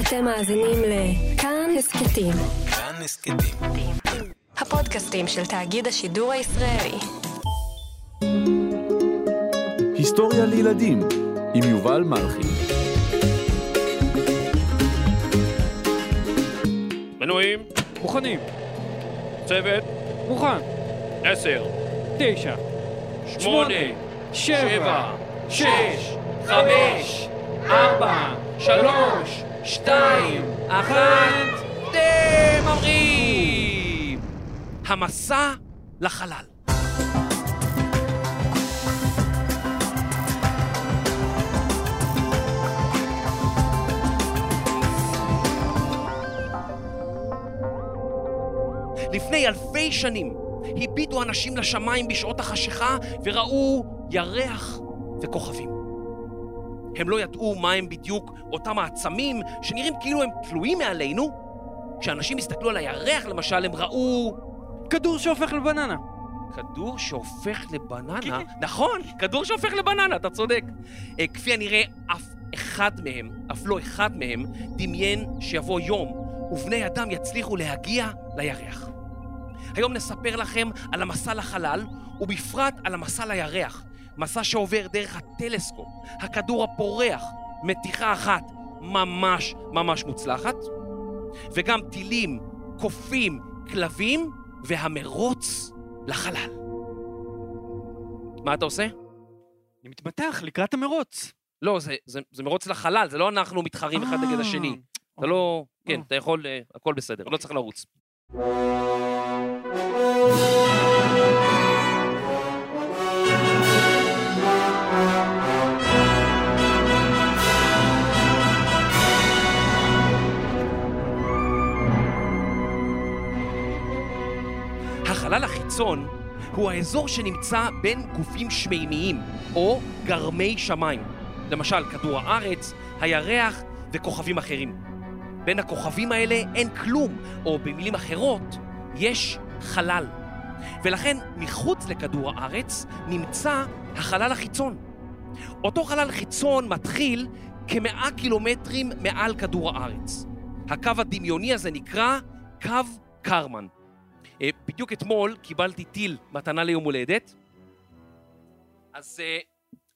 אתם מאזינים לכאן הסכתים. כאן הסכתים. הפודקאסטים של תאגיד השידור הישראלי. היסטוריה לילדים עם יובל מלכי. מנויים, מוכנים. צוות, מוכן. עשר, תשע. שמונה, שבע. שבע, שש, חמש, ארבע, שלוש, שתיים, אחת, תממרים! המסע לחלל. לפני אלפי שנים הביטו אנשים לשמיים בשעות החשיכה וראו ירח וכוכבים. הם לא ידעו מה הם בדיוק אותם העצמים שנראים כאילו הם תלויים מעלינו. כשאנשים הסתכלו על הירח למשל, הם ראו כדור שהופך לבננה. כדור שהופך לבננה. כן. נכון, כדור שהופך לבננה, אתה צודק. אה, כפי הנראה, אף אחד מהם, אף לא אחד מהם, דמיין שיבוא יום ובני אדם יצליחו להגיע לירח. היום נספר לכם על המסע לחלל, ובפרט על המסע לירח. מסע שעובר דרך הטלסקופ, הכדור הפורח, מתיחה אחת ממש ממש מוצלחת, וגם טילים, קופים, כלבים, והמרוץ לחלל. מה אתה עושה? אני מתמתח לקראת המרוץ. לא, זה, זה, זה מרוץ לחלל, זה לא אנחנו מתחרים אחד נגד השני. אתה לא... כן, אה. אתה יכול... אה, הכל בסדר, לא צריך לרוץ. החלל החיצון הוא האזור שנמצא בין גופים שמימיים, או גרמי שמיים. למשל, כדור הארץ, הירח וכוכבים אחרים. בין הכוכבים האלה אין כלום, או במילים אחרות, יש חלל. ולכן מחוץ לכדור הארץ נמצא החלל החיצון. אותו חלל חיצון מתחיל כמאה קילומטרים מעל כדור הארץ. הקו הדמיוני הזה נקרא קו קרמן. אה, בדיוק אתמול קיבלתי טיל מתנה ליום הולדת, אז אה,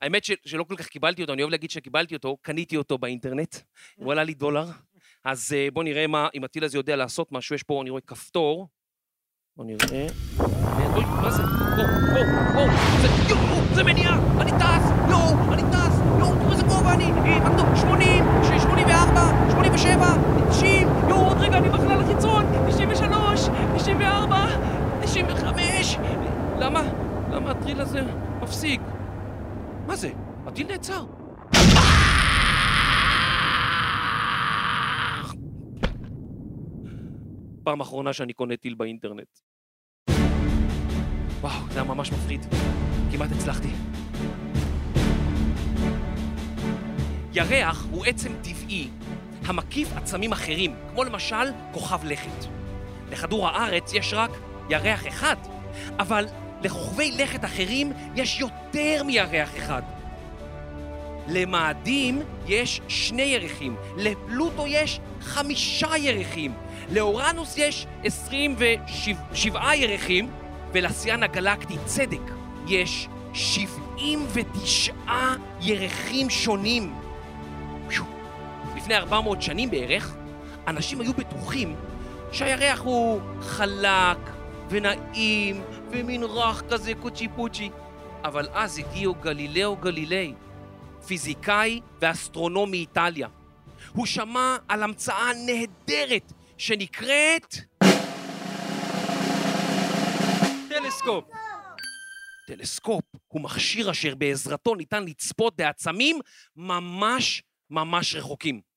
האמת ש- שלא כל כך קיבלתי אותו, אני אוהב להגיד שקיבלתי אותו, קניתי אותו באינטרנט, הוא עלה לי דולר, אז אה, בואו נראה מה, אם הטיל הזה יודע לעשות משהו, יש פה, אני רואה כפתור, בואו נראה, אה, אוי, מה זה? וואו, וואו, וואו, זה, יואו, זה מניעה, אני טס, יואו, אני טס, יואו, תראו איזה גובה אני, אה, מה כתוב? 80, 84, 87, 90, יואו, עוד רגע אני בחלל החיצון, 93, 94, 95, למה? למה הטריל הזה מפסיק? מה זה? הטיל נעצר. פעם אחרונה שאני קונה טיל באינטרנט. וואו, זה היה ממש מפחיד. כמעט הצלחתי. ירח הוא עצם טבעי המקיף עצמים אחרים, כמו למשל כוכב לכת. לכדור הארץ יש רק ירח אחד, אבל לכוכבי לכת אחרים יש יותר מירח אחד. למאדים יש שני ירחים, לפלוטו יש חמישה ירחים, לאורנוס יש 27 ירחים, ולשיאן הגלקטי צדק יש 79 ירחים שונים. לפני 400 שנים בערך, אנשים היו בטוחים שהירח הוא חלק ונעים ומין רך כזה קוצ'י פוצ'י. אבל אז הגיעו גלילאו גלילי, פיזיקאי ואסטרונום מאיטליה. הוא שמע על המצאה נהדרת שנקראת טלסקופ. טלסקופ. הוא מכשיר אשר בעזרתו ניתן לצפות בעצמים ממש ממש רחוקים.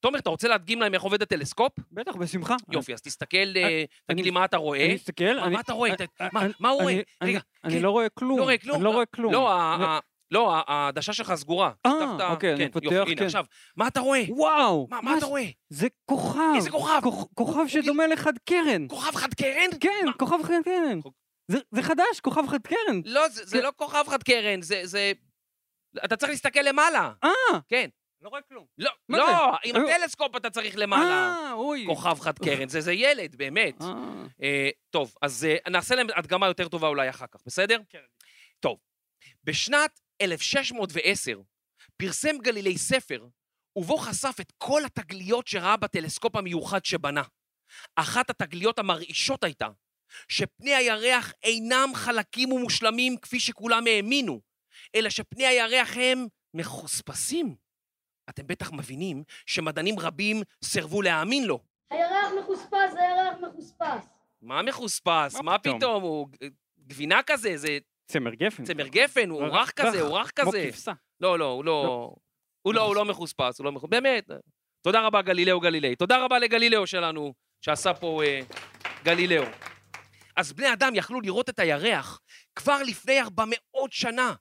תומר, אתה רוצה להדגים להם איך עובד הטלסקופ? בטח, בשמחה. יופי, אז תסתכל, אה, תגיד לי מה אתה רואה. אני מסתכל, מה- אתה רואה? מה- הוא רואה? רגע, אני כן. לא רואה כלום. לא רואה כלום. אני לא רואה כלום. לא, ה- ו- ה- לא, העדשה שלך סגורה. אה, אוקיי, אני כן, פותח, יופי, הנה, כן. עכשיו, מה אתה רואה? וואו! מה אתה רואה? זה כוכב. איזה כוכב? כוכ- כוכב שדומה לחד קרן. כוכב חד קרן? כן? כוכב חד קרן. זה- חדש, כוכב חד קרן. לא, זה כן. לא כוכב חד קרן. זה- אתה צריך להסתכל למעלה. אה, כן. לא רואה כלום. לא, מה לא, זה? עם אה. הטלסקופ אתה צריך למעלה. אה, אוי. כוכב חד קרן, זה זה ילד, באמת. אה. אה, טוב, אז אה, נעשה להם הדגמה יותר טובה אולי אחר כך, בסדר? כן. טוב, בשנת 1610 פרסם גלילי ספר, ובו חשף את כל התגליות שראה בטלסקופ המיוחד שבנה. אחת התגליות המרעישות הייתה שפני הירח אינם חלקים ומושלמים כפי שכולם האמינו, אלא שפני הירח הם מחוספסים. אתם בטח מבינים שמדענים רבים סירבו להאמין לו. הירח מחוספס, הירח מחוספס. מה מחוספס? מה מה פתאום? פתאום? הוא גבינה כזה, זה צמר גפן. צמר גפן, הוא רך כזה, הוא רך כמו כזה. כבשה. לא, לא, הוא לא... הוא לא, הוא לא מחוספס, הוא לא מחוספס. באמת. תודה רבה, גלילאו גלילי. תודה רבה לגלילאו שלנו, שעשה פה אה, גלילאו. אז בני אדם יכלו לראות את הירח כבר לפני 400 שנה,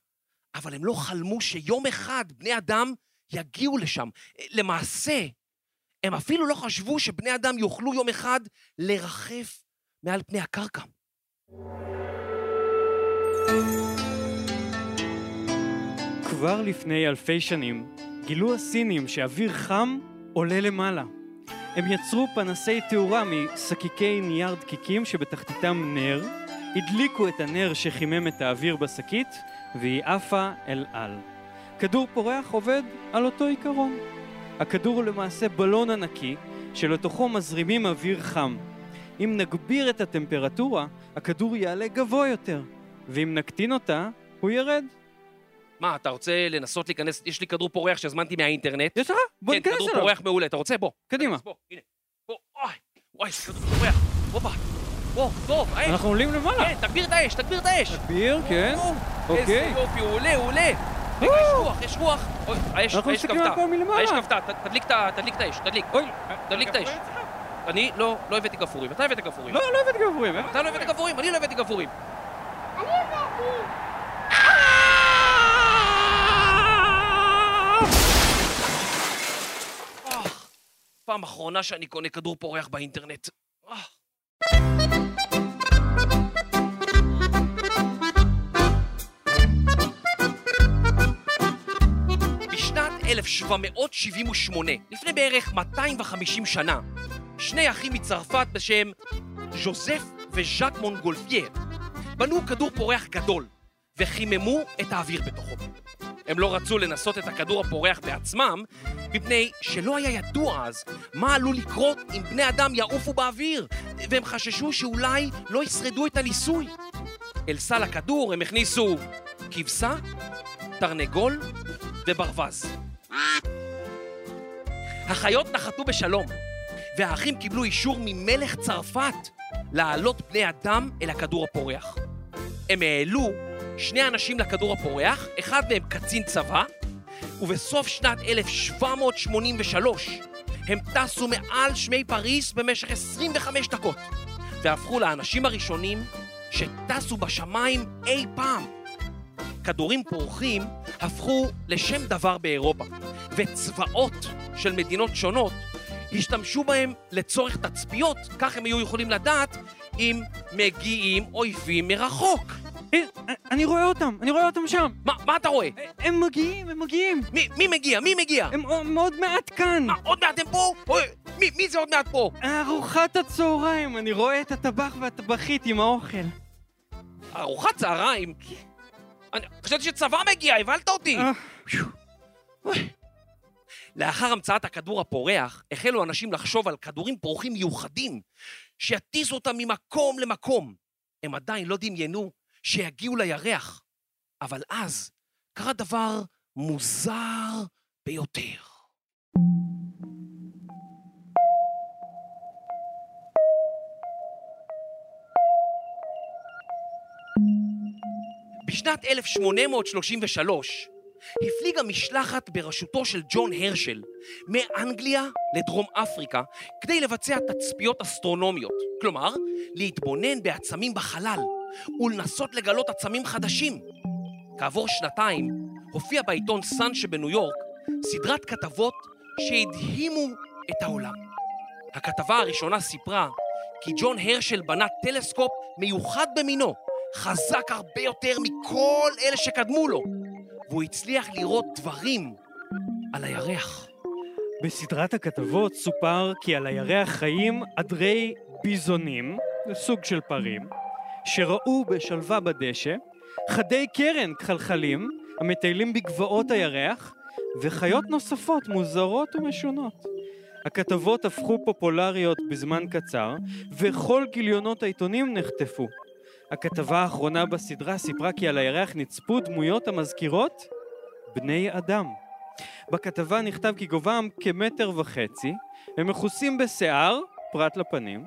אבל הם לא חלמו שיום אחד בני אדם יגיעו לשם. למעשה, הם אפילו לא חשבו שבני אדם יוכלו יום אחד לרחף מעל פני הקרקע. כבר לפני אלפי שנים גילו הסינים שאוויר חם עולה למעלה. הם יצרו פנסי תאורה משקיקי נייר דקיקים שבתחתיתם נר, הדליקו את הנר שחימם את האוויר בשקית, והיא עפה אל על. כדור פורח עובד על אותו עיקרון. הכדור הוא למעשה בלון ענקי שלתוכו מזרימים אוויר חם. אם נגביר את הטמפרטורה, הכדור יעלה גבוה יותר, ואם נקטין אותה, הוא ירד. מה, אתה רוצה לנסות להיכנס? יש לי כדור פורח שהזמנתי מהאינטרנט. יש לך? בוא כן, ניכנס כדור אליו. פורח מעולה. אתה רוצה? בוא. קדימה. בוא, הנה. בוא, אוי, וואי, זה כדור פורח. הופה. בוא, טוב, האש. אנחנו עולים למעלה. כן, תגביר את האש, תגביר את האש. ביר, כן. או, אוקיי. איזה יופי, הוא עולה, הוא עולה. רגע, יש רוח, יש רוח. אוי, האש, אנחנו האש מסתכלים על כבתה. האש כבתה, תדליק את האש, תדליק. אוי, תדליק את האש. אני לא, לא הבאתי גפרורים. אתה הבאת גפרורים. לא, לא הבאתי גבוהים. אה? אתה לא הבאת גפרורים, אני לא הבאתי גפרורים. אני הבאתי. אה, פעם אחרונה שאני קונה כדור פורח באינטרנט. 1778, לפני בערך 250 שנה, שני אחים מצרפת בשם ז'וזף וז'אק מונגולפייר בנו כדור פורח גדול וחיממו את האוויר בתוכו. הם לא רצו לנסות את הכדור הפורח בעצמם, מפני שלא היה ידוע אז מה עלול לקרות אם בני אדם יעופו באוויר, והם חששו שאולי לא ישרדו את הניסוי. אל סל הכדור הם הכניסו כבשה, תרנגול וברווז. החיות נחתו בשלום, והאחים קיבלו אישור ממלך צרפת להעלות בני אדם אל הכדור הפורח. הם העלו שני אנשים לכדור הפורח, אחד מהם קצין צבא, ובסוף שנת 1783 הם טסו מעל שמי פריס במשך 25 דקות, והפכו לאנשים הראשונים שטסו בשמיים אי פעם. כדורים פורחים הפכו לשם דבר באירופה, וצבאות של מדינות שונות השתמשו בהם לצורך תצפיות, כך הם היו יכולים לדעת אם מגיעים אויבים מרחוק. אה, אני רואה אותם, אני רואה אותם שם. מה, מה אתה רואה? אה, הם מגיעים, הם מגיעים. מי, מי מגיע? מי מגיע? הם עוד מעט כאן. מה, עוד מעט הם פה? מי, מי זה עוד מעט פה? ארוחת הצהריים, אני רואה את הטבח והטבחית עם האוכל. ארוחת צהריים? אני חשבתי שצבא מגיע, הבהלת אותי. אה. לאחר המצאת הכדור הפורח, החלו אנשים לחשוב על כדורים פורחים מיוחדים, שיטיסו אותם ממקום למקום. הם עדיין לא דמיינו שיגיעו לירח. אבל אז קרה דבר מוזר ביותר. בשנת 1833 הפליגה משלחת בראשותו של ג'ון הרשל מאנגליה לדרום אפריקה כדי לבצע תצפיות אסטרונומיות, כלומר, להתבונן בעצמים בחלל ולנסות לגלות עצמים חדשים. כעבור שנתיים הופיע בעיתון סאן שבניו יורק סדרת כתבות שהדהימו את העולם. הכתבה הראשונה סיפרה כי ג'ון הרשל בנה טלסקופ מיוחד במינו, חזק הרבה יותר מכל אלה שקדמו לו, והוא הצליח לראות דברים על הירח. בסדרת הכתבות סופר כי על הירח חיים עדרי ביזונים, סוג של פרים, שראו בשלווה בדשא, חדי קרן כחלחלים המטיילים בגבעות הירח, וחיות נוספות מוזרות ומשונות. הכתבות הפכו פופולריות בזמן קצר, וכל גיליונות העיתונים נחטפו. הכתבה האחרונה בסדרה סיפרה כי על הירח נצפו דמויות המזכירות בני אדם. בכתבה נכתב כי גובהם כמטר וחצי, הם מכוסים בשיער, פרט לפנים,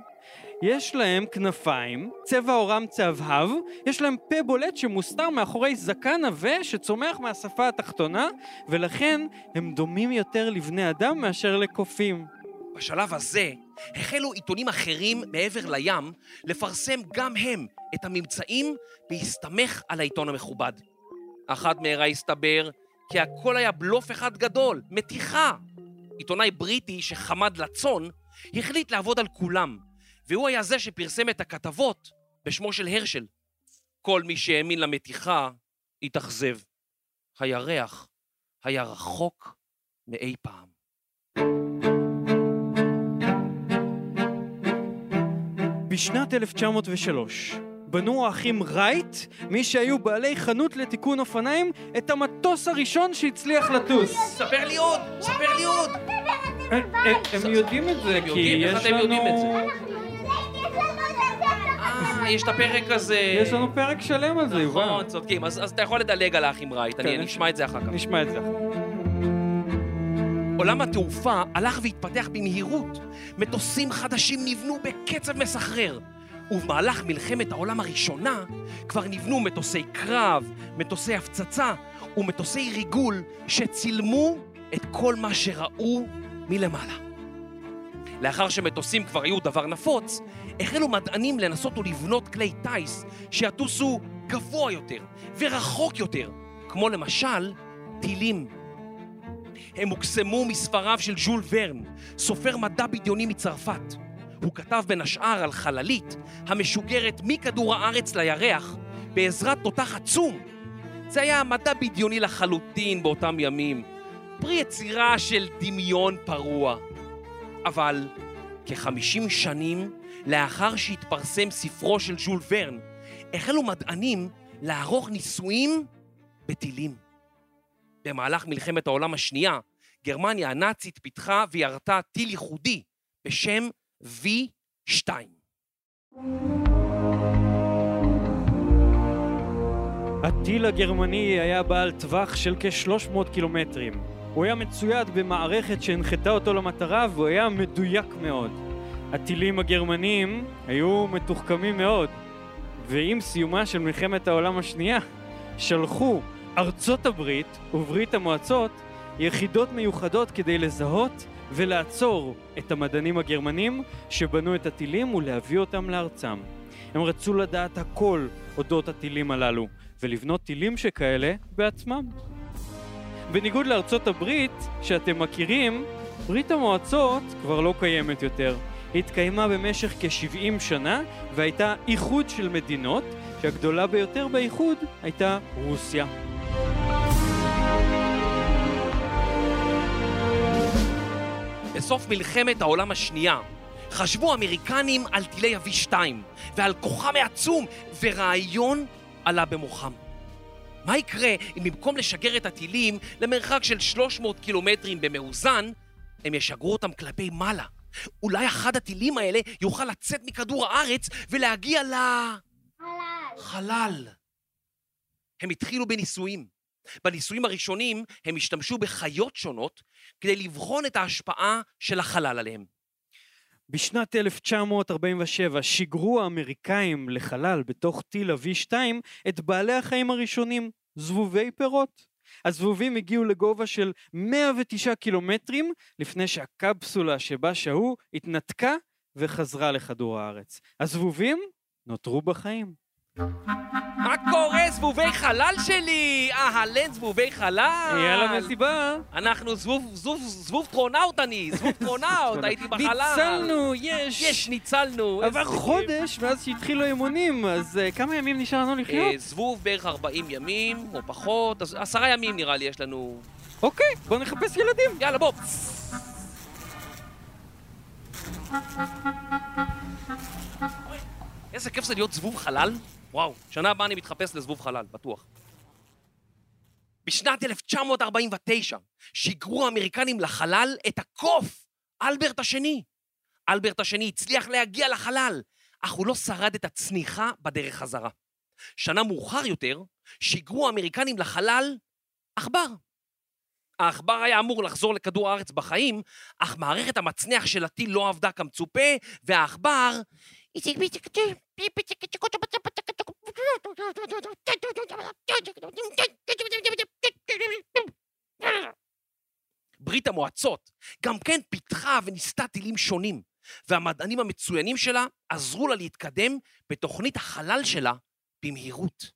יש להם כנפיים, צבע עורם צהבהב, יש להם פה בולט שמוסתר מאחורי זקן עבה שצומח מהשפה התחתונה, ולכן הם דומים יותר לבני אדם מאשר לקופים. בשלב הזה החלו עיתונים אחרים מעבר לים לפרסם גם הם את הממצאים בהסתמך על העיתון המכובד. אחת מהרה הסתבר כי הכל היה בלוף אחד גדול, מתיחה. עיתונאי בריטי שחמד לצאן החליט לעבוד על כולם, והוא היה זה שפרסם את הכתבות בשמו של הרשל. כל מי שהאמין למתיחה התאכזב. הירח היה רחוק מאי פעם. בשנת 1903 בנו האחים רייט, מי שהיו בעלי חנות לתיקון אופניים, את המטוס הראשון שהצליח לטוס. ספר לי עוד! ספר לי עוד! הם יודעים את זה, כי יש? לנו... אה, יש את הפרק הזה. יש לנו פרק שלם על זה, יובל. נכון, צודקים. אז אתה יכול לדלג על האחים רייט, אני כן. נשמע את זה אחר כך. נשמע את זה. עולם התעופה הלך והתפתח במהירות. מטוסים חדשים נבנו בקצב מסחרר. ובמהלך מלחמת העולם הראשונה כבר נבנו מטוסי קרב, מטוסי הפצצה ומטוסי ריגול שצילמו את כל מה שראו מלמעלה. לאחר שמטוסים כבר היו דבר נפוץ, החלו מדענים לנסות ולבנות כלי טיס שיטוסו גבוה יותר ורחוק יותר, כמו למשל טילים. הם הוקסמו מספריו של ז'ול ורן, סופר מדע בדיוני מצרפת. הוא כתב בין השאר על חללית המשוגרת מכדור הארץ לירח בעזרת תותח עצום. זה היה מדע בדיוני לחלוטין באותם ימים, פרי יצירה של דמיון פרוע. אבל כחמישים שנים לאחר שהתפרסם ספרו של ז'ול ורן, החלו מדענים לערוך ניסויים בטילים. במהלך מלחמת העולם השנייה, גרמניה הנאצית פיתחה וירתה טיל ייחודי בשם V2. הטיל הגרמני היה בעל טווח של כ-300 קילומטרים. הוא היה מצויד במערכת שהנחתה אותו למטרה והוא היה מדויק מאוד. הטילים הגרמניים היו מתוחכמים מאוד, ועם סיומה של מלחמת העולם השנייה, שלחו ארצות הברית וברית המועצות יחידות מיוחדות כדי לזהות ולעצור את המדענים הגרמנים שבנו את הטילים ולהביא אותם לארצם. הם רצו לדעת הכל אודות הטילים הללו, ולבנות טילים שכאלה בעצמם. בניגוד לארצות הברית, שאתם מכירים, ברית המועצות כבר לא קיימת יותר. היא התקיימה במשך כ-70 שנה והייתה איחוד של מדינות, שהגדולה ביותר באיחוד הייתה רוסיה. בסוף מלחמת העולם השנייה חשבו האמריקנים על טילי ה-V2 ועל כוחם העצום, ורעיון עלה במוחם. מה יקרה אם במקום לשגר את הטילים למרחק של 300 קילומטרים במאוזן, הם ישגרו אותם כלפי מעלה? אולי אחד הטילים האלה יוכל לצאת מכדור הארץ ולהגיע ל... חלל. חלל. הם התחילו בניסויים. בניסויים הראשונים הם השתמשו בחיות שונות כדי לבחון את ההשפעה של החלל עליהם. בשנת 1947 שיגרו האמריקאים לחלל בתוך טיל ה-V2 את בעלי החיים הראשונים, זבובי פירות. הזבובים הגיעו לגובה של 109 קילומטרים לפני שהקפסולה שבה שהו התנתקה וחזרה לכדור הארץ. הזבובים נותרו בחיים. מה קורה, זבובי חלל שלי? אהלן, זבובי חלל! יאללה מסיבה! אנחנו זבוב, זבוב, זבוב טרונאוט אני, זבוב טרונאוט, הייתי בחלל. ניצלנו, יש! יש, ניצלנו. עבר חודש מאז שהתחילו האימונים, אז אה, כמה ימים נשאר לנו אה, לחיות? זבוב בערך 40 ימים, או פחות, עשרה ימים נראה לי יש לנו אוקיי, בוא נחפש ילדים. יאללה, בוא. איזה כיף זה להיות זבוב חלל. וואו, שנה הבאה אני מתחפש לזבוב חלל, בטוח. בשנת 1949 שיגרו האמריקנים לחלל את הקוף, אלברט השני. אלברט השני הצליח להגיע לחלל, אך הוא לא שרד את הצניחה בדרך חזרה. שנה מאוחר יותר, שיגרו האמריקנים לחלל עכבר. העכבר היה אמור לחזור לכדור הארץ בחיים, אך מערכת המצנח של הטיל לא עבדה כמצופה, והעכבר... ברית המועצות גם כן פיתחה וניסתה טילים שונים, והמדענים המצוינים שלה עזרו לה להתקדם בתוכנית החלל שלה במהירות.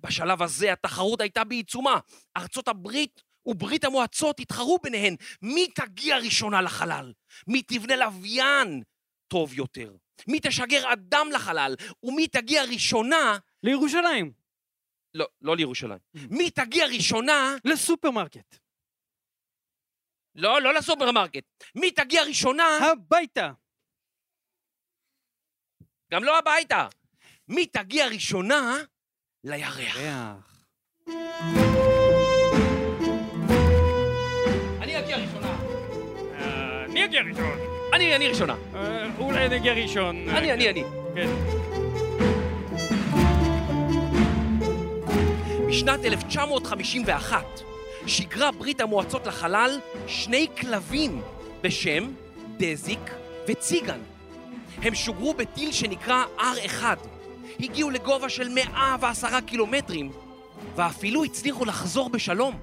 בשלב הזה התחרות הייתה בעיצומה. ארצות הברית וברית המועצות התחרו ביניהן מי תגיע ראשונה לחלל, מי תבנה לוויין טוב יותר, מי תשגר אדם לחלל, ומי תגיע ראשונה... לירושלים. לא, לא לירושלים. מי תגיע ראשונה... לסופרמרקט. לא, לא לסופרמרקט. מי תגיע ראשונה... הביתה. גם לא הביתה. מי תגיע ראשונה לירח. ריח. אני אגיע ראשונה. אה, מי יגיע ראשון? אני, אני ראשונה. אה, אולי נגיע ראשון. אני, אני, אני. כן. בשנת 1951 שיגרה ברית המועצות לחלל שני כלבים בשם דזיק וציגן. הם שוגרו בטיל שנקרא R1. הגיעו לגובה של 110 קילומטרים, ואפילו הצליחו לחזור בשלום.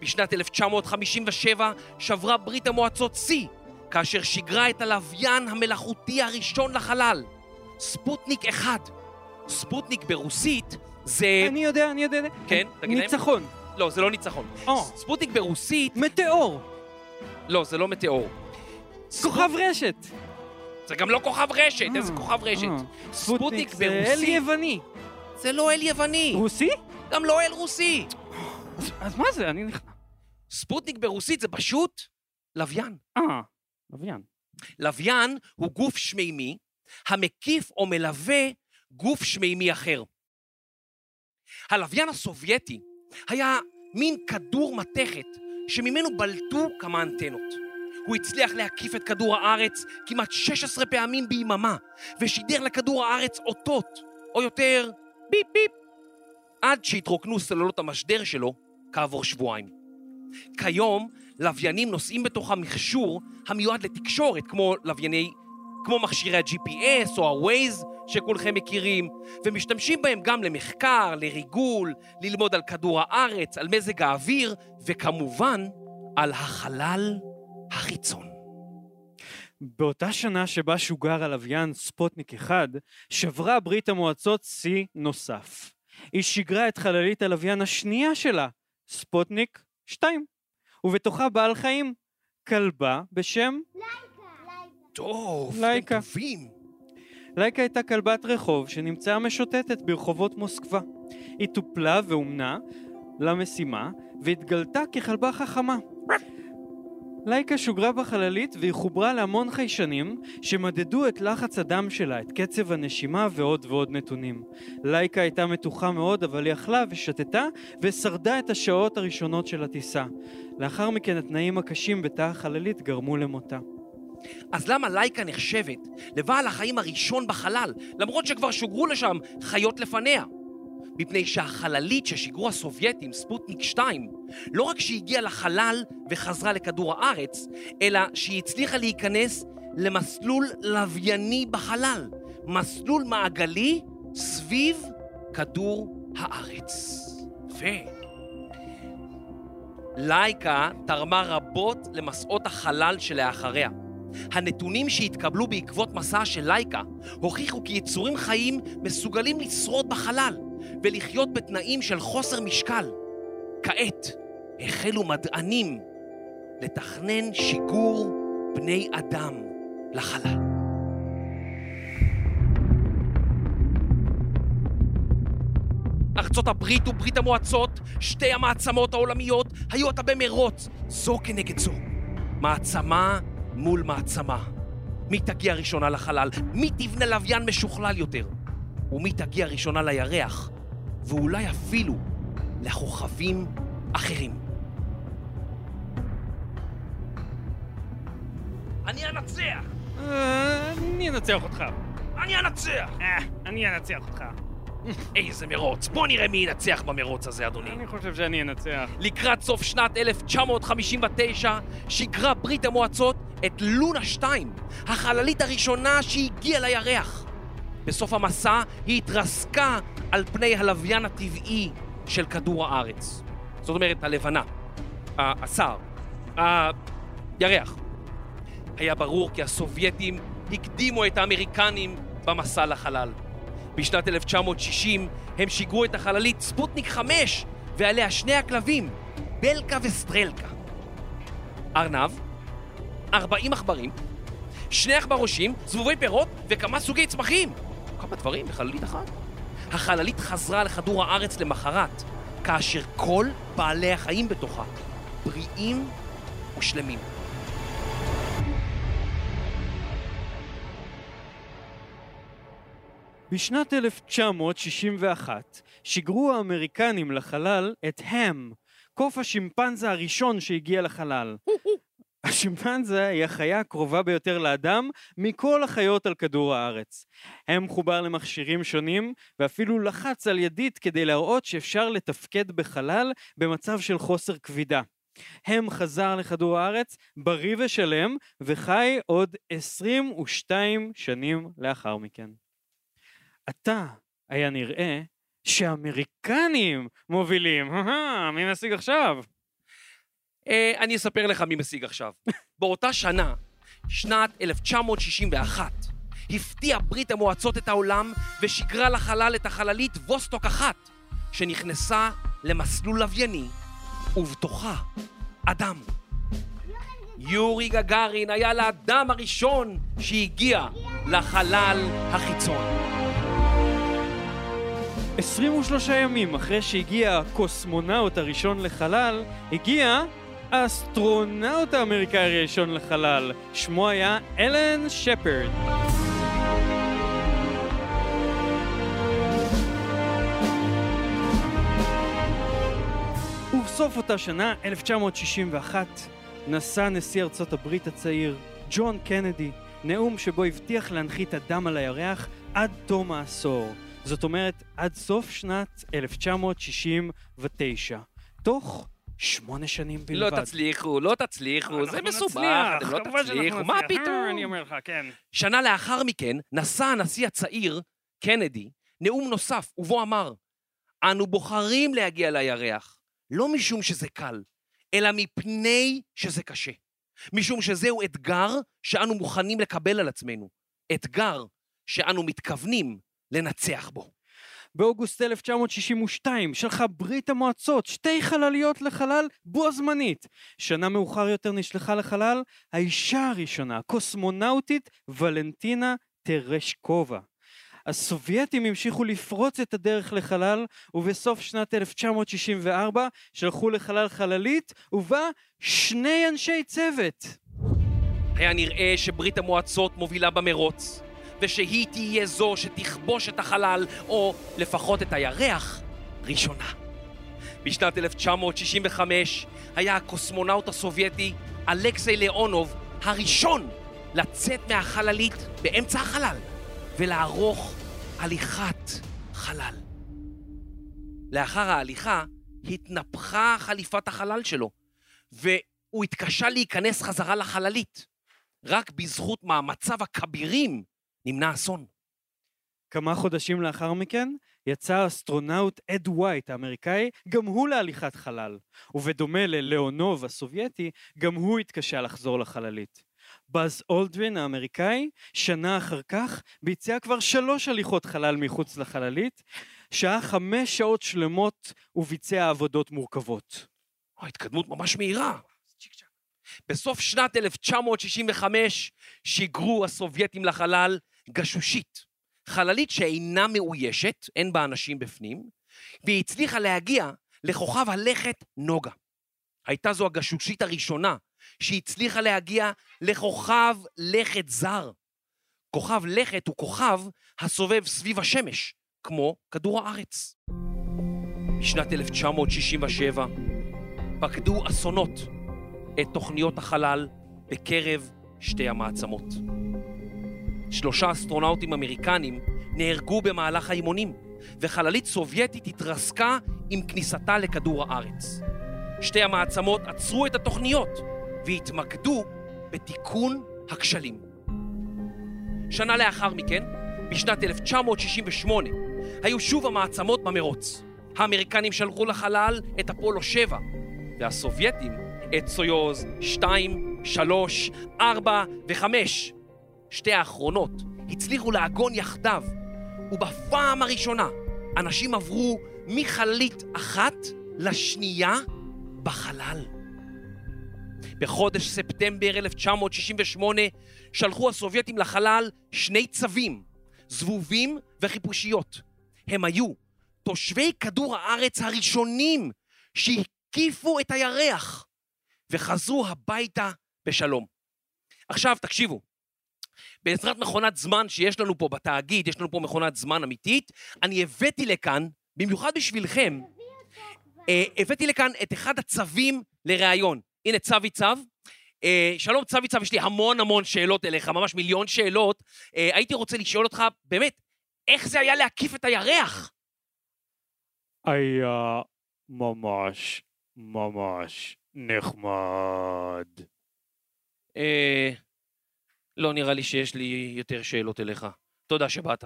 בשנת 1957 שברה ברית המועצות שיא, כאשר שיגרה את הלוויין המלאכותי הראשון לחלל, ספוטניק 1. ספוטניק ברוסית זה... אני יודע, אני יודע. כן, תגיד להם. ניצחון. לא, זה לא ניצחון. או. ספוטניק ברוסית... מטאור. לא, זה לא מטאור. כוכב רשת. זה גם לא כוכב רשת, אה, איזה כוכב רשת. אה. ספוטניק זה אל ברוסית... יווני. זה לא אל יווני, רוסי? גם לא אל רוסי. אז- אז מה זה? אני נכנס... ספוטניק ברוסית זה פשוט לוויין. אה, לוויין. לוויין הוא גוף שמימי המקיף או מלווה גוף שמימי אחר. הלוויין הסובייטי היה מין כדור מתכת שממנו בלטו כמה אנטנות. הוא הצליח להקיף את כדור הארץ כמעט 16 פעמים ביממה, ושידר לכדור הארץ אותות, או יותר, ביפ ביפ, עד שהתרוקנו סוללות המשדר שלו כעבור שבועיים. כיום, לוויינים נושאים בתוכם מכשור המיועד לתקשורת, כמו לווייני, כמו מכשירי ה-GPS או ה-Waze שכולכם מכירים, ומשתמשים בהם גם למחקר, לריגול, ללמוד על כדור הארץ, על מזג האוויר, וכמובן, על החלל החיצון. באותה שנה שבה שוגר הלוויין ספוטניק 1, שברה ברית המועצות שיא נוסף. היא שיגרה את חללית הלוויין השנייה שלה, ספוטניק 2, ובתוכה בעל חיים, כלבה בשם טוב, לייקה. טובים. לייקה הייתה כלבת רחוב שנמצאה משוטטת ברחובות מוסקבה. היא טופלה ואומנה למשימה והתגלתה ככלבה חכמה. לייקה שוגרה בחללית והיא חוברה להמון חיישנים שמדדו את לחץ הדם שלה, את קצב הנשימה ועוד ועוד נתונים. לייקה הייתה מתוחה מאוד אבל היא אכלה ושתתה ושרדה את השעות הראשונות של הטיסה. לאחר מכן התנאים הקשים בתא החללית גרמו למותה. אז למה לייקה נחשבת לבעל החיים הראשון בחלל, למרות שכבר שוגרו לשם חיות לפניה? מפני שהחללית ששיגרו הסובייטים, ספוטניק 2, לא רק שהיא הגיעה לחלל וחזרה לכדור הארץ, אלא שהיא הצליחה להיכנס למסלול לווייני בחלל, מסלול מעגלי סביב כדור הארץ. ו... לייקה תרמה רבות למסעות החלל שלאחריה. הנתונים שהתקבלו בעקבות מסע של לייקה הוכיחו כי יצורים חיים מסוגלים לשרוד בחלל ולחיות בתנאים של חוסר משקל. כעת החלו מדענים לתכנן שיגור בני אדם לחלל. ארצות הברית וברית המועצות, שתי המעצמות העולמיות, היו עתה במרוץ, זו כנגד זו. מעצמה מול מעצמה. מי תגיע ראשונה לחלל? מי תבנה לוויין משוכלל יותר? ומי תגיע ראשונה לירח? ואולי אפילו לכוכבים אחרים. אני אנצח! אני אנצח אותך. אני אנצח! אה, אני אנצח אותך. איזה מרוץ! בוא נראה מי ינצח במרוץ הזה, אדוני. אני חושב שאני אנצח. לקראת סוף שנת 1959 שיגרה ברית המועצות את לונה 2, החללית הראשונה שהגיעה לירח. בסוף המסע היא התרסקה על פני הלוויין הטבעי של כדור הארץ. זאת אומרת, הלבנה, ה- הסער, הירח. היה ברור כי הסובייטים הקדימו את האמריקנים במסע לחלל. בשנת 1960 הם שיגרו את החללית ספוטניק 5 ועליה שני הכלבים, בלקה וסטרלקה. ארנב, 40 עכברים, שני עכברושים, זבובי פירות וכמה סוגי צמחים. כמה דברים בחללית אחת. החללית חזרה לכדור הארץ למחרת, כאשר כל בעלי החיים בתוכה בריאים ושלמים. בשנת 1961 שיגרו האמריקנים לחלל את הם, קוף השימפנזה הראשון שהגיע לחלל. השימפנזה היא החיה הקרובה ביותר לאדם מכל החיות על כדור הארץ. הם מחובר למכשירים שונים ואפילו לחץ על ידית כדי להראות שאפשר לתפקד בחלל במצב של חוסר כבידה. הם חזר לכדור הארץ בריא ושלם וחי עוד 22 שנים לאחר מכן. עתה היה נראה שהאמריקנים מובילים. מי משיג עכשיו? אה, אני אספר לך מי משיג עכשיו. באותה שנה, שנת 1961, הפתיעה ברית המועצות את העולם ושיגרה לחלל את החללית ווסטוק אחת, שנכנסה למסלול לווייני, ובתוכה אדם. יורי גגארין היה לאדם הראשון שהגיע לחלל החיצון. 23 ימים אחרי שהגיע הקוסמונאוט הראשון לחלל, הגיע האסטרונאוט האמריקאי הראשון לחלל. שמו היה אלן שפרד. ובסוף אותה שנה, 1961, נשא נשיא ארצות הברית הצעיר, ג'ון קנדי, נאום שבו הבטיח להנחית אדם על הירח עד תום העשור. זאת אומרת, עד סוף שנת 1969. תוך שמונה שנים בלבד. לא תצליחו, לא תצליחו, זה מסובך, אתם לא תצליחו, מה נצליח. אה, פתאום? אני אומר לך, כן. שנה לאחר מכן נשא הנשיא הצעיר, קנדי, נאום נוסף, ובו אמר, אנו בוחרים להגיע לירח, לא משום שזה קל, אלא מפני שזה קשה. משום שזהו אתגר שאנו מוכנים לקבל על עצמנו. אתגר שאנו מתכוונים לנצח בו. באוגוסט 1962 שלחה ברית המועצות שתי חלליות לחלל בו זמנית. שנה מאוחר יותר נשלחה לחלל האישה הראשונה, הקוסמונאוטית ולנטינה טרשקובה. הסובייטים המשיכו לפרוץ את הדרך לחלל, ובסוף שנת 1964 שלחו לחלל חללית, ובה שני אנשי צוות. היה נראה שברית המועצות מובילה במרוץ, ושהיא תהיה זו שתכבוש את החלל, או לפחות את הירח, ראשונה. בשנת 1965 היה הקוסמונאוט הסובייטי אלכסיי ליאונוב הראשון לצאת מהחללית באמצע החלל ולערוך הליכת חלל. לאחר ההליכה התנפחה חליפת החלל שלו, והוא התקשה להיכנס חזרה לחללית. רק בזכות מאמציו הכבירים נמנע אסון. כמה חודשים לאחר מכן יצא האסטרונאוט אד ווייט האמריקאי גם הוא להליכת חלל, ובדומה ללאונוב הסובייטי, גם הוא התקשה לחזור לחללית. באז אולדרין האמריקאי, שנה אחר כך, ביצע כבר שלוש הליכות חלל מחוץ לחללית, שהה חמש שעות שלמות וביצע עבודות מורכבות. או, התקדמות ממש מהירה. בסוף שנת 1965 שיגרו הסובייטים לחלל גשושית, חללית שאינה מאוישת, אין בה אנשים בפנים, והיא הצליחה להגיע לכוכב הלכת נוגה. הייתה זו הגשושית הראשונה שהצליחה להגיע לכוכב לכת זר. כוכב לכת הוא כוכב הסובב סביב השמש, כמו כדור הארץ. בשנת 1967 פקדו אסונות את תוכניות החלל בקרב שתי המעצמות. שלושה אסטרונאוטים אמריקנים נהרגו במהלך האימונים, וחללית סובייטית התרסקה עם כניסתה לכדור הארץ. שתי המעצמות עצרו את התוכניות והתמקדו בתיקון הכשלים. שנה לאחר מכן, בשנת 1968, היו שוב המעצמות במרוץ. האמריקנים שלחו לחלל את אפולו 7, והסובייטים את סויוז 2, 3, 4 ו-5. שתי האחרונות הצליחו לעגון יחדיו, ובפעם הראשונה אנשים עברו מחללית אחת לשנייה בחלל. בחודש ספטמבר 1968 שלחו הסובייטים לחלל שני צווים, זבובים וחיפושיות. הם היו תושבי כדור הארץ הראשונים שהקיפו את הירח וחזרו הביתה בשלום. עכשיו תקשיבו, בעזרת מכונת זמן שיש לנו פה בתאגיד, יש לנו פה מכונת זמן אמיתית, אני הבאתי לכאן, במיוחד בשבילכם, אה, הבאתי לכאן את אחד הצווים לראיון. הנה צווי צו. אה, שלום צווי צו, יש לי המון המון שאלות אליך, ממש מיליון שאלות. אה, הייתי רוצה לשאול אותך, באמת, איך זה היה להקיף את הירח? היה ממש ממש נחמד. אה, לא נראה לי שיש לי יותר שאלות אליך. תודה שבאת.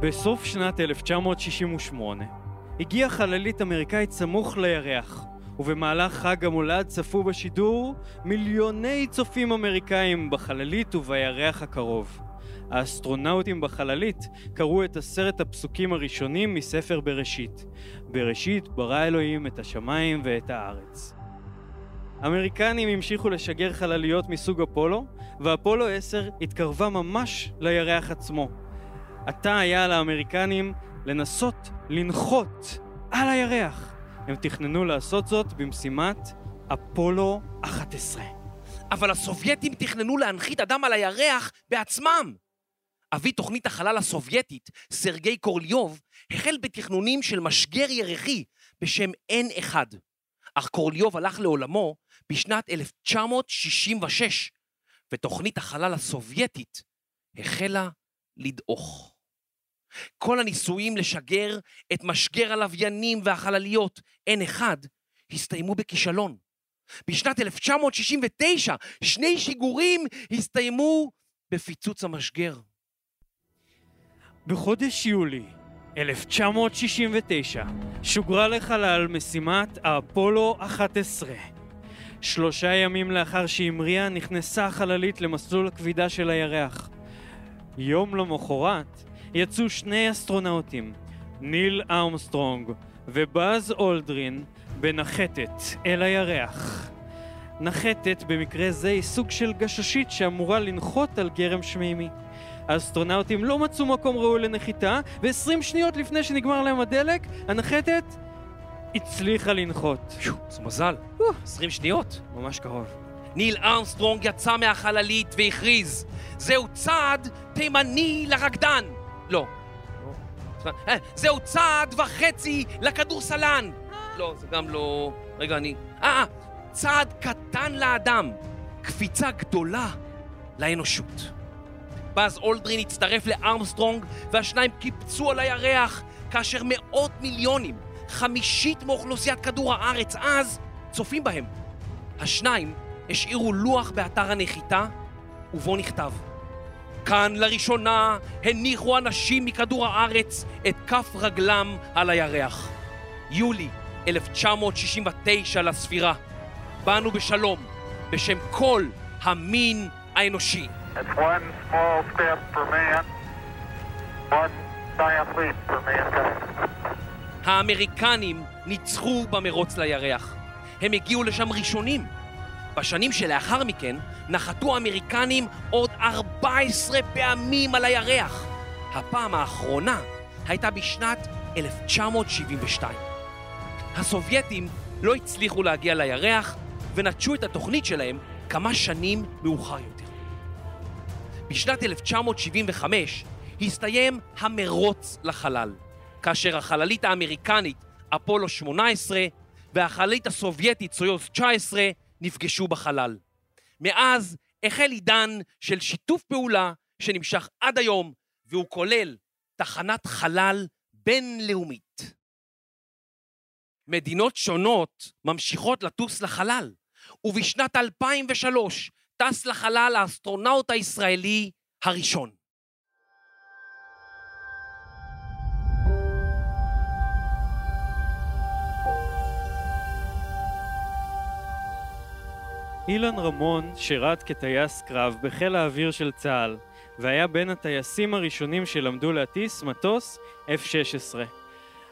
בסוף שנת 1968 הגיעה חללית אמריקאית סמוך לירח, ובמהלך חג המולד צפו בשידור מיליוני צופים אמריקאים בחללית ובירח הקרוב. האסטרונאוטים בחללית קראו את עשרת הפסוקים הראשונים מספר בראשית. בראשית ברא אלוהים את השמיים ואת הארץ. האמריקנים המשיכו לשגר חלליות מסוג אפולו, ואפולו 10 התקרבה ממש לירח עצמו. עתה היה לאמריקנים לנסות לנחות על הירח. הם תכננו לעשות זאת במשימת אפולו 11. אבל הסובייטים תכננו להנחית אדם על הירח בעצמם. אבי תוכנית החלל הסובייטית, סרגי קורליוב, החל בתכנונים של משגר ירחי בשם N1. אך קורליוב הלך לעולמו בשנת 1966, ותוכנית החלל הסובייטית החלה לדעוך. כל הניסויים לשגר את משגר הלוויינים והחלליות N1 הסתיימו בכישלון. בשנת 1969 שני שיגורים הסתיימו בפיצוץ המשגר. בחודש יולי 1969 שוגרה לחלל משימת האפולו 11. שלושה ימים לאחר שהמריאה נכנסה החללית למסלול הכבידה של הירח. יום למחרת יצאו שני אסטרונאוטים, ניל ארמסטרונג ובאז אולדרין, בנחתת אל הירח. נחתת במקרה זה היא סוג של גששית שאמורה לנחות על גרם שמימי. האסטרונאוטים לא מצאו מקום ראוי לנחיתה, ו-20 שניות לפני שנגמר להם הדלק, הנחתת הצליחה לנחות. זה מזל. 20 שניות. ממש קרוב. ניל ארמסטרונג יצא מהחללית והכריז, זהו צעד תימני לרקדן. לא. אה, זהו צעד וחצי לכדורסלן. לא, זה גם לא... רגע, אני... אה, אה, צעד קטן לאדם, קפיצה גדולה לאנושות. באז אולדרין הצטרף לארמסטרונג והשניים קיפצו על הירח כאשר מאות מיליונים, חמישית מאוכלוסיית כדור הארץ אז, צופים בהם. השניים השאירו לוח באתר הנחיתה ובו נכתב כאן לראשונה הניחו אנשים מכדור הארץ את כף רגלם על הירח. יולי 1969 לספירה. באנו בשלום, בשם כל המין האנושי. It's one small step for man, one giant leap for mankind. האמריקנים ניצחו במרוץ לירח. הם הגיעו לשם ראשונים. בשנים שלאחר מכן נחתו האמריקנים עוד 14 פעמים על הירח. הפעם האחרונה הייתה בשנת 1972. הסובייטים לא הצליחו להגיע לירח ונטשו את התוכנית שלהם כמה שנים מאוחר יותר. בשנת 1975 הסתיים המרוץ לחלל, כאשר החללית האמריקנית אפולו 18 והחללית הסובייטית סויוז 19 נפגשו בחלל. מאז החל עידן של שיתוף פעולה שנמשך עד היום, והוא כולל תחנת חלל בינלאומית. מדינות שונות ממשיכות לטוס לחלל, ובשנת 2003 טס לחלל האסטרונאוט הישראלי הראשון. אילן רמון שירת כטייס קרב בחיל האוויר של צה"ל, והיה בין הטייסים הראשונים שלמדו להטיס מטוס F-16.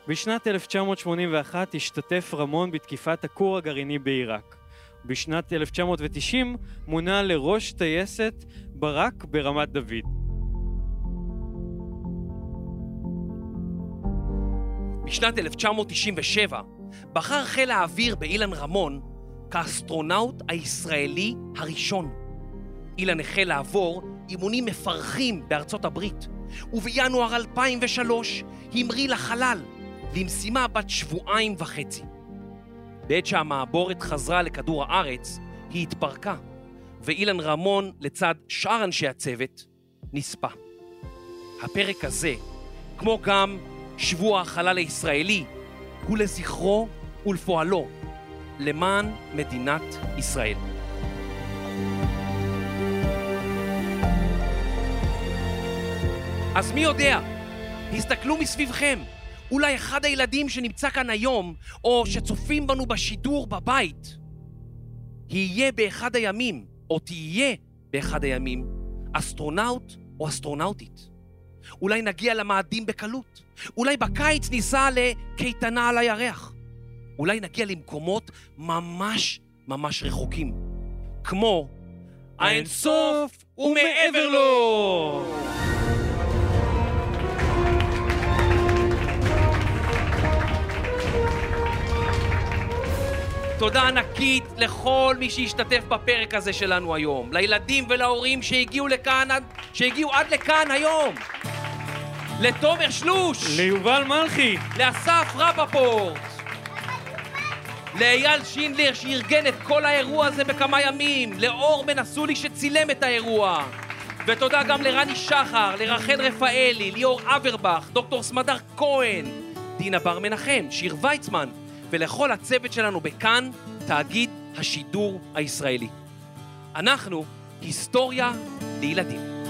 בשנת 1981 השתתף רמון בתקיפת הכור הגרעיני בעיראק. בשנת 1990 מונה לראש טייסת ברק ברמת דוד. בשנת 1997 בחר חיל האוויר באילן רמון כאסטרונאוט הישראלי הראשון. אילן החל לעבור אימונים מפרכים בארצות הברית, ובינואר 2003 המריא לחלל למשימה בת שבועיים וחצי. בעת שהמעבורת חזרה לכדור הארץ, היא התפרקה, ואילן רמון, לצד שאר אנשי הצוות, נספה. הפרק הזה, כמו גם שבוע החלל הישראלי, הוא לזכרו ולפועלו למען מדינת ישראל. אז מי יודע? הסתכלו מסביבכם. אולי אחד הילדים שנמצא כאן היום, או שצופים בנו בשידור בבית, יהיה באחד הימים, או תהיה באחד הימים, אסטרונאוט או אסטרונאוטית. אולי נגיע למאדים בקלות. אולי בקיץ ניסע לקייטנה על הירח. אולי נגיע למקומות ממש ממש רחוקים. כמו האינסוף ומעבר לו! תודה ענקית לכל מי שהשתתף בפרק הזה שלנו היום. לילדים ולהורים שהגיעו לכאן, עד- שהגיעו עד לכאן היום. לתומר שלוש! ליובל מלכי! לאסף רפפורט! לאייל שינדלר שארגן את כל האירוע הזה בכמה ימים, לאור בן אסולי שצילם את האירוע. ותודה גם לרני שחר, לרחל רפאלי, ליאור אברבך, דוקטור סמדר כהן, דינה בר מנחם, שיר ויצמן, ולכל הצוות שלנו בכאן, תאגיד השידור הישראלי. אנחנו היסטוריה לילדים.